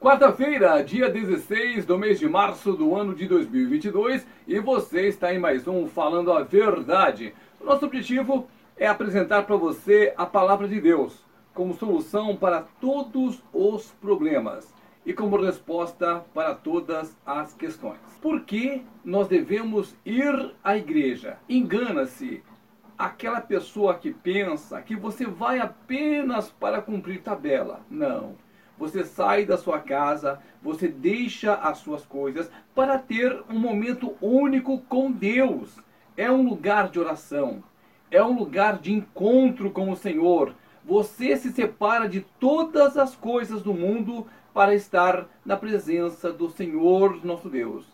Quarta-feira, dia 16 do mês de março do ano de 2022, e você está em mais um Falando a Verdade. Nosso objetivo é apresentar para você a palavra de Deus como solução para todos os problemas e como resposta para todas as questões. Por que nós devemos ir à igreja? Engana-se aquela pessoa que pensa que você vai apenas para cumprir tabela. Não. Você sai da sua casa, você deixa as suas coisas para ter um momento único com Deus. É um lugar de oração, é um lugar de encontro com o Senhor. Você se separa de todas as coisas do mundo para estar na presença do Senhor nosso Deus.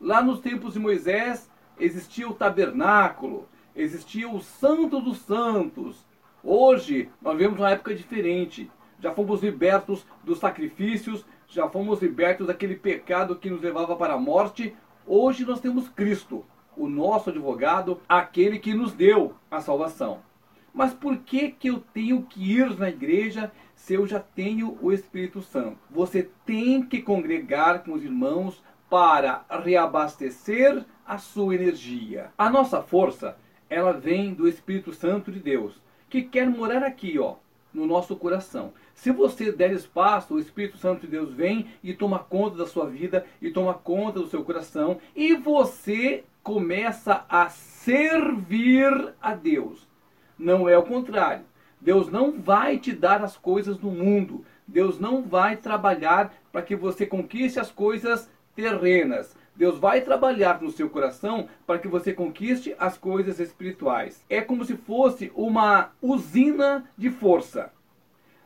Lá nos tempos de Moisés existia o tabernáculo, existia o Santo dos Santos. Hoje nós vemos uma época diferente já fomos libertos dos sacrifícios, já fomos libertos daquele pecado que nos levava para a morte. Hoje nós temos Cristo, o nosso advogado, aquele que nos deu a salvação. Mas por que, que eu tenho que ir na igreja se eu já tenho o Espírito Santo? Você tem que congregar com os irmãos para reabastecer a sua energia. A nossa força, ela vem do Espírito Santo de Deus, que quer morar aqui, ó, no nosso coração. Se você der espaço, o Espírito Santo de Deus vem e toma conta da sua vida e toma conta do seu coração e você começa a servir a Deus. Não é o contrário. Deus não vai te dar as coisas do mundo. Deus não vai trabalhar para que você conquiste as coisas terrenas. Deus vai trabalhar no seu coração para que você conquiste as coisas espirituais. É como se fosse uma usina de força.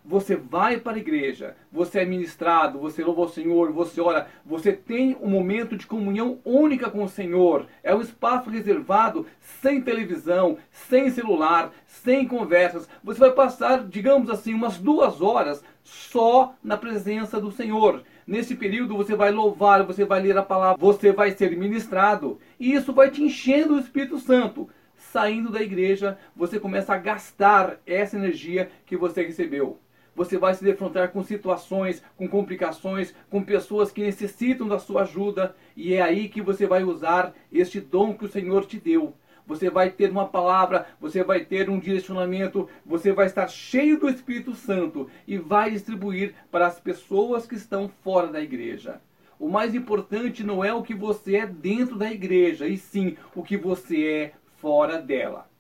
Você vai para a igreja, você é ministrado, você louva o Senhor, você ora, você tem um momento de comunhão única com o Senhor. É um espaço reservado, sem televisão, sem celular, sem conversas. Você vai passar, digamos assim, umas duas horas só na presença do Senhor. Nesse período você vai louvar, você vai ler a palavra, você vai ser ministrado. E isso vai te enchendo o Espírito Santo. Saindo da igreja, você começa a gastar essa energia que você recebeu. Você vai se defrontar com situações, com complicações, com pessoas que necessitam da sua ajuda. E é aí que você vai usar este dom que o Senhor te deu você vai ter uma palavra, você vai ter um direcionamento, você vai estar cheio do Espírito Santo e vai distribuir para as pessoas que estão fora da igreja. O mais importante não é o que você é dentro da igreja, e sim o que você é fora dela.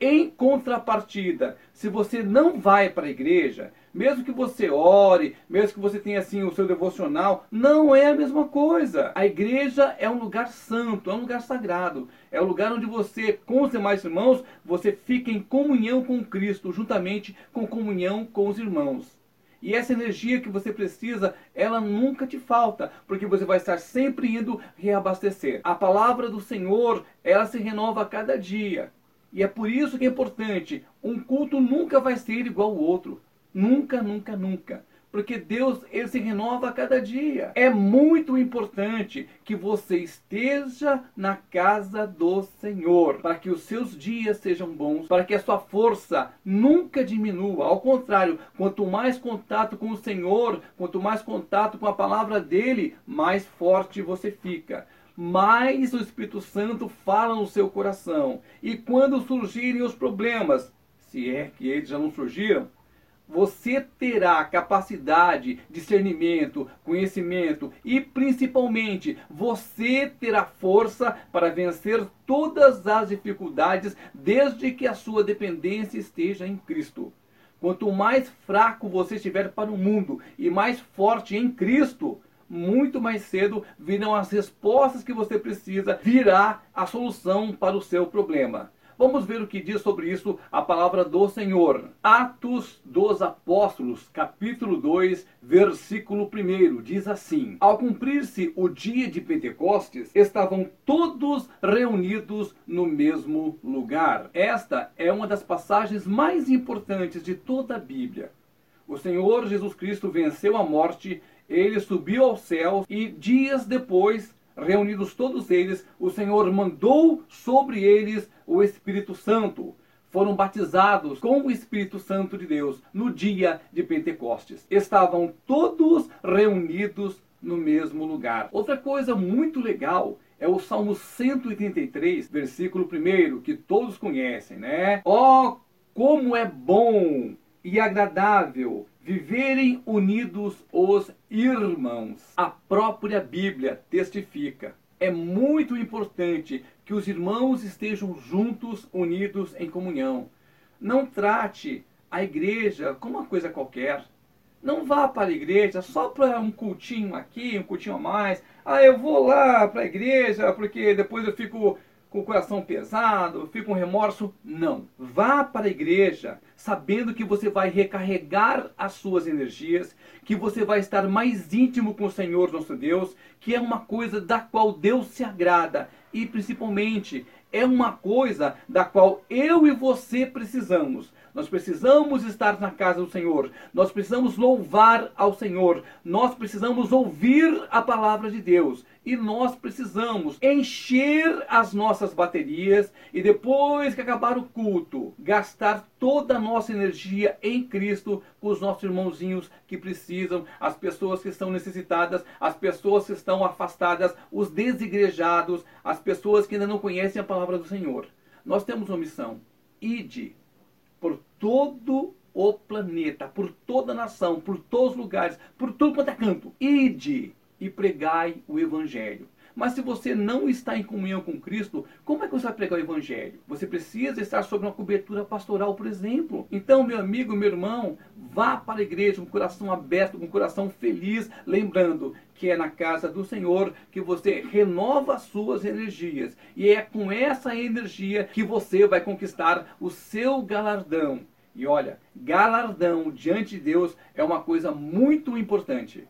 Em contrapartida, se você não vai para a igreja, mesmo que você ore, mesmo que você tenha assim o seu devocional, não é a mesma coisa. A igreja é um lugar santo, é um lugar sagrado. É o lugar onde você, com os demais irmãos, você fica em comunhão com Cristo, juntamente com comunhão com os irmãos. E essa energia que você precisa, ela nunca te falta, porque você vai estar sempre indo reabastecer. A palavra do Senhor, ela se renova a cada dia. E é por isso que é importante, um culto nunca vai ser igual ao outro. Nunca, nunca, nunca. Porque Deus ele se renova a cada dia. É muito importante que você esteja na casa do Senhor, para que os seus dias sejam bons, para que a sua força nunca diminua. Ao contrário, quanto mais contato com o Senhor, quanto mais contato com a palavra dele, mais forte você fica mais o Espírito Santo fala no seu coração. E quando surgirem os problemas, se é que eles já não surgiram, você terá capacidade, discernimento, conhecimento e principalmente você terá força para vencer todas as dificuldades desde que a sua dependência esteja em Cristo. Quanto mais fraco você estiver para o mundo e mais forte em Cristo, muito mais cedo virão as respostas que você precisa, virá a solução para o seu problema. Vamos ver o que diz sobre isso a palavra do Senhor. Atos dos Apóstolos, capítulo 2, versículo 1, diz assim: Ao cumprir-se o dia de Pentecostes, estavam todos reunidos no mesmo lugar. Esta é uma das passagens mais importantes de toda a Bíblia. O Senhor Jesus Cristo venceu a morte ele subiu aos céus e dias depois, reunidos todos eles, o Senhor mandou sobre eles o Espírito Santo. foram batizados com o Espírito Santo de Deus no dia de Pentecostes. Estavam todos reunidos no mesmo lugar. Outra coisa muito legal é o Salmo 183, versículo 1, que todos conhecem, né? Ó, oh, como é bom e agradável viverem unidos os irmãos. A própria Bíblia testifica. É muito importante que os irmãos estejam juntos, unidos em comunhão. Não trate a igreja como uma coisa qualquer. Não vá para a igreja só para um cultinho aqui, um cultinho a mais. Ah, eu vou lá para a igreja porque depois eu fico com o coração pesado, fica com remorso. Não. Vá para a igreja sabendo que você vai recarregar as suas energias, que você vai estar mais íntimo com o Senhor nosso Deus, que é uma coisa da qual Deus se agrada e principalmente é uma coisa da qual eu e você precisamos. Nós precisamos estar na casa do Senhor. Nós precisamos louvar ao Senhor. Nós precisamos ouvir a palavra de Deus. E nós precisamos encher as nossas baterias e depois que acabar o culto, gastar toda a nossa energia em Cristo com os nossos irmãozinhos que precisam, as pessoas que estão necessitadas, as pessoas que estão afastadas, os desigrejados, as pessoas que ainda não conhecem a palavra do Senhor. Nós temos uma missão. Ide por todo o planeta, por toda a nação, por todos os lugares, por todo quanto é canto. Ide e pregai o evangelho. Mas se você não está em comunhão com Cristo, como é que você vai pregar o Evangelho? Você precisa estar sob uma cobertura pastoral, por exemplo. Então, meu amigo, meu irmão, vá para a igreja com o coração aberto, com o coração feliz, lembrando que é na casa do Senhor que você renova as suas energias. E é com essa energia que você vai conquistar o seu galardão. E olha, galardão diante de Deus é uma coisa muito importante.